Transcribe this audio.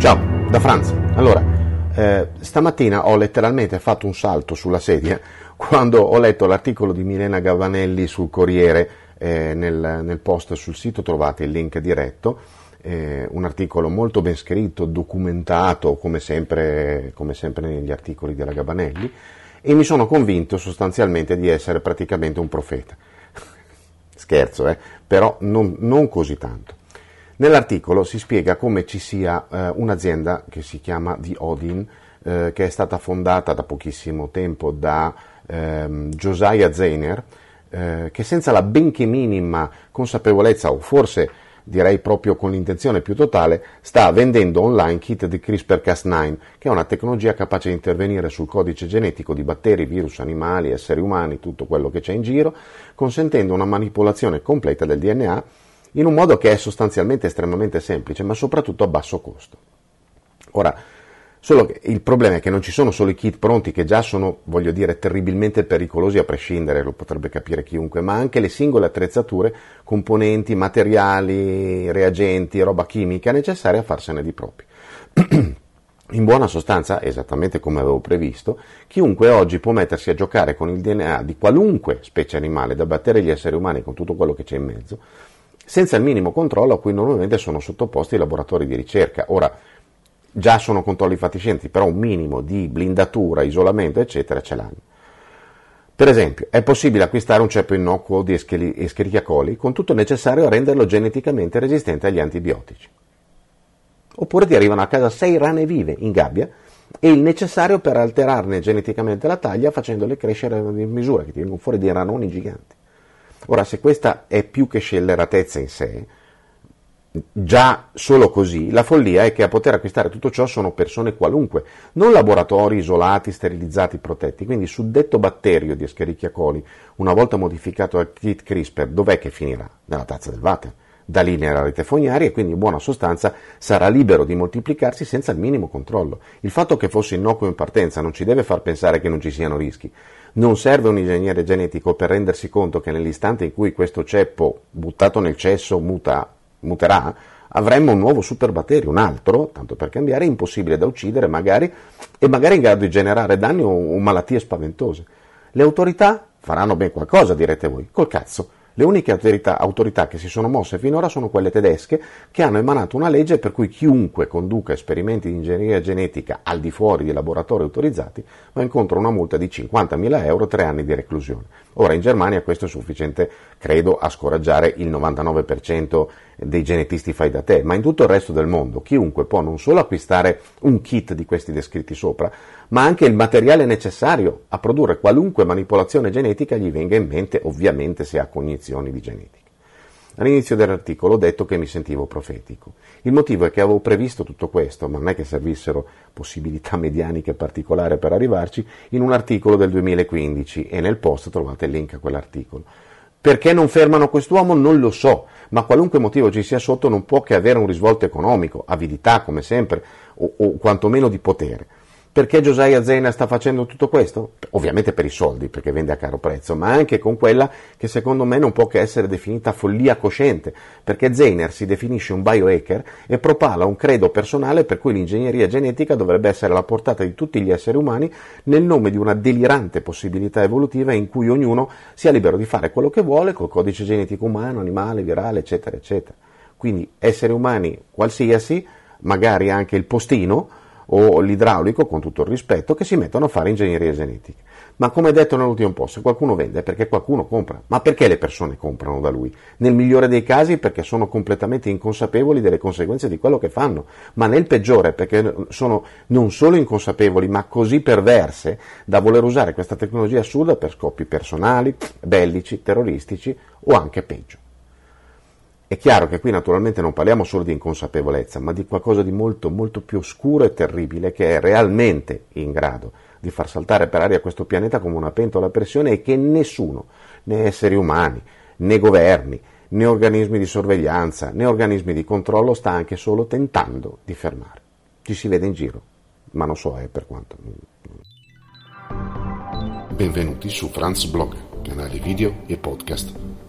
Ciao, da Franz. Allora, eh, stamattina ho letteralmente fatto un salto sulla sedia quando ho letto l'articolo di Milena Gavanelli sul Corriere, eh, nel, nel, post sul sito trovate il link diretto, eh, un articolo molto ben scritto, documentato come sempre, come sempre negli articoli della Gavanelli, e mi sono convinto sostanzialmente di essere praticamente un profeta. Scherzo, eh? però non, non così tanto. Nell'articolo si spiega come ci sia eh, un'azienda che si chiama The Odin, eh, che è stata fondata da pochissimo tempo da ehm, Josiah Zeiner, eh, che senza la benché minima consapevolezza, o forse direi proprio con l'intenzione più totale, sta vendendo online kit di CRISPR-Cas9, che è una tecnologia capace di intervenire sul codice genetico di batteri, virus, animali, esseri umani, tutto quello che c'è in giro, consentendo una manipolazione completa del DNA in un modo che è sostanzialmente estremamente semplice, ma soprattutto a basso costo. Ora, solo che il problema è che non ci sono solo i kit pronti che già sono, voglio dire, terribilmente pericolosi a prescindere, lo potrebbe capire chiunque, ma anche le singole attrezzature, componenti, materiali, reagenti, roba chimica necessaria a farsene di propri. In buona sostanza, esattamente come avevo previsto, chiunque oggi può mettersi a giocare con il DNA di qualunque specie animale, da batteri agli esseri umani con tutto quello che c'è in mezzo, senza il minimo controllo a cui normalmente sono sottoposti i laboratori di ricerca. Ora, già sono controlli fatiscenti, però un minimo di blindatura, isolamento, eccetera, ce l'hanno. Per esempio, è possibile acquistare un ceppo innocuo di Escherichia coli con tutto il necessario a renderlo geneticamente resistente agli antibiotici. Oppure ti arrivano a casa sei rane vive in gabbia e il necessario per alterarne geneticamente la taglia facendole crescere in misura, che ti vengono fuori dei ranoni giganti. Ora, se questa è più che scelleratezza in sé, già solo così, la follia è che a poter acquistare tutto ciò sono persone qualunque, non laboratori isolati, sterilizzati, protetti. Quindi suddetto batterio di Escherichia coli, una volta modificato al kit CRISPR, dov'è che finirà? Nella tazza del water. Da lì nella rete fognaria e quindi in buona sostanza sarà libero di moltiplicarsi senza il minimo controllo. Il fatto che fosse innocuo in partenza non ci deve far pensare che non ci siano rischi. Non serve un ingegnere genetico per rendersi conto che nell'istante in cui questo ceppo buttato nel cesso muta, muterà, avremmo un nuovo superbatterio, un altro, tanto per cambiare, impossibile da uccidere magari, e magari in grado di generare danni o, o malattie spaventose. Le autorità faranno ben qualcosa, direte voi, col cazzo. Le uniche autorità, autorità, che si sono mosse finora sono quelle tedesche che hanno emanato una legge per cui chiunque conduca esperimenti di ingegneria genetica al di fuori di laboratori autorizzati va incontro a una multa di 50.000 euro e tre anni di reclusione. Ora in Germania questo è sufficiente, credo, a scoraggiare il 99% dei genetisti fai da te, ma in tutto il resto del mondo chiunque può non solo acquistare un kit di questi descritti sopra, ma anche il materiale necessario a produrre qualunque manipolazione genetica gli venga in mente, ovviamente se ha cognizioni di genetica. All'inizio dell'articolo ho detto che mi sentivo profetico. Il motivo è che avevo previsto tutto questo, ma non è che servissero possibilità medianiche particolari per arrivarci, in un articolo del 2015 e nel post trovate il link a quell'articolo. Perché non fermano quest'uomo non lo so, ma qualunque motivo ci sia sotto non può che avere un risvolto economico, avidità come sempre, o, o quantomeno di potere. Perché Josiah Zena sta facendo tutto questo? Ovviamente per i soldi, perché vende a caro prezzo, ma anche con quella che secondo me non può che essere definita follia cosciente, perché Zener si definisce un biohacker e propala un credo personale per cui l'ingegneria genetica dovrebbe essere alla portata di tutti gli esseri umani nel nome di una delirante possibilità evolutiva in cui ognuno sia libero di fare quello che vuole col codice genetico umano, animale, virale, eccetera, eccetera. Quindi esseri umani qualsiasi, magari anche il postino, o l'idraulico, con tutto il rispetto, che si mettono a fare ingegneria genetica. Ma come detto nell'ultimo post, se qualcuno vende è perché qualcuno compra. Ma perché le persone comprano da lui? Nel migliore dei casi perché sono completamente inconsapevoli delle conseguenze di quello che fanno, ma nel peggiore perché sono non solo inconsapevoli, ma così perverse da voler usare questa tecnologia assurda per scopi personali, bellici, terroristici o anche peggio. È chiaro che qui naturalmente non parliamo solo di inconsapevolezza, ma di qualcosa di molto, molto più oscuro e terribile che è realmente in grado di far saltare per aria questo pianeta come una pentola a pressione e che nessuno, né esseri umani, né governi, né organismi di sorveglianza, né organismi di controllo sta anche solo tentando di fermare. Ci si vede in giro, ma non so è per quanto. Benvenuti su Franz Blog, canale video e podcast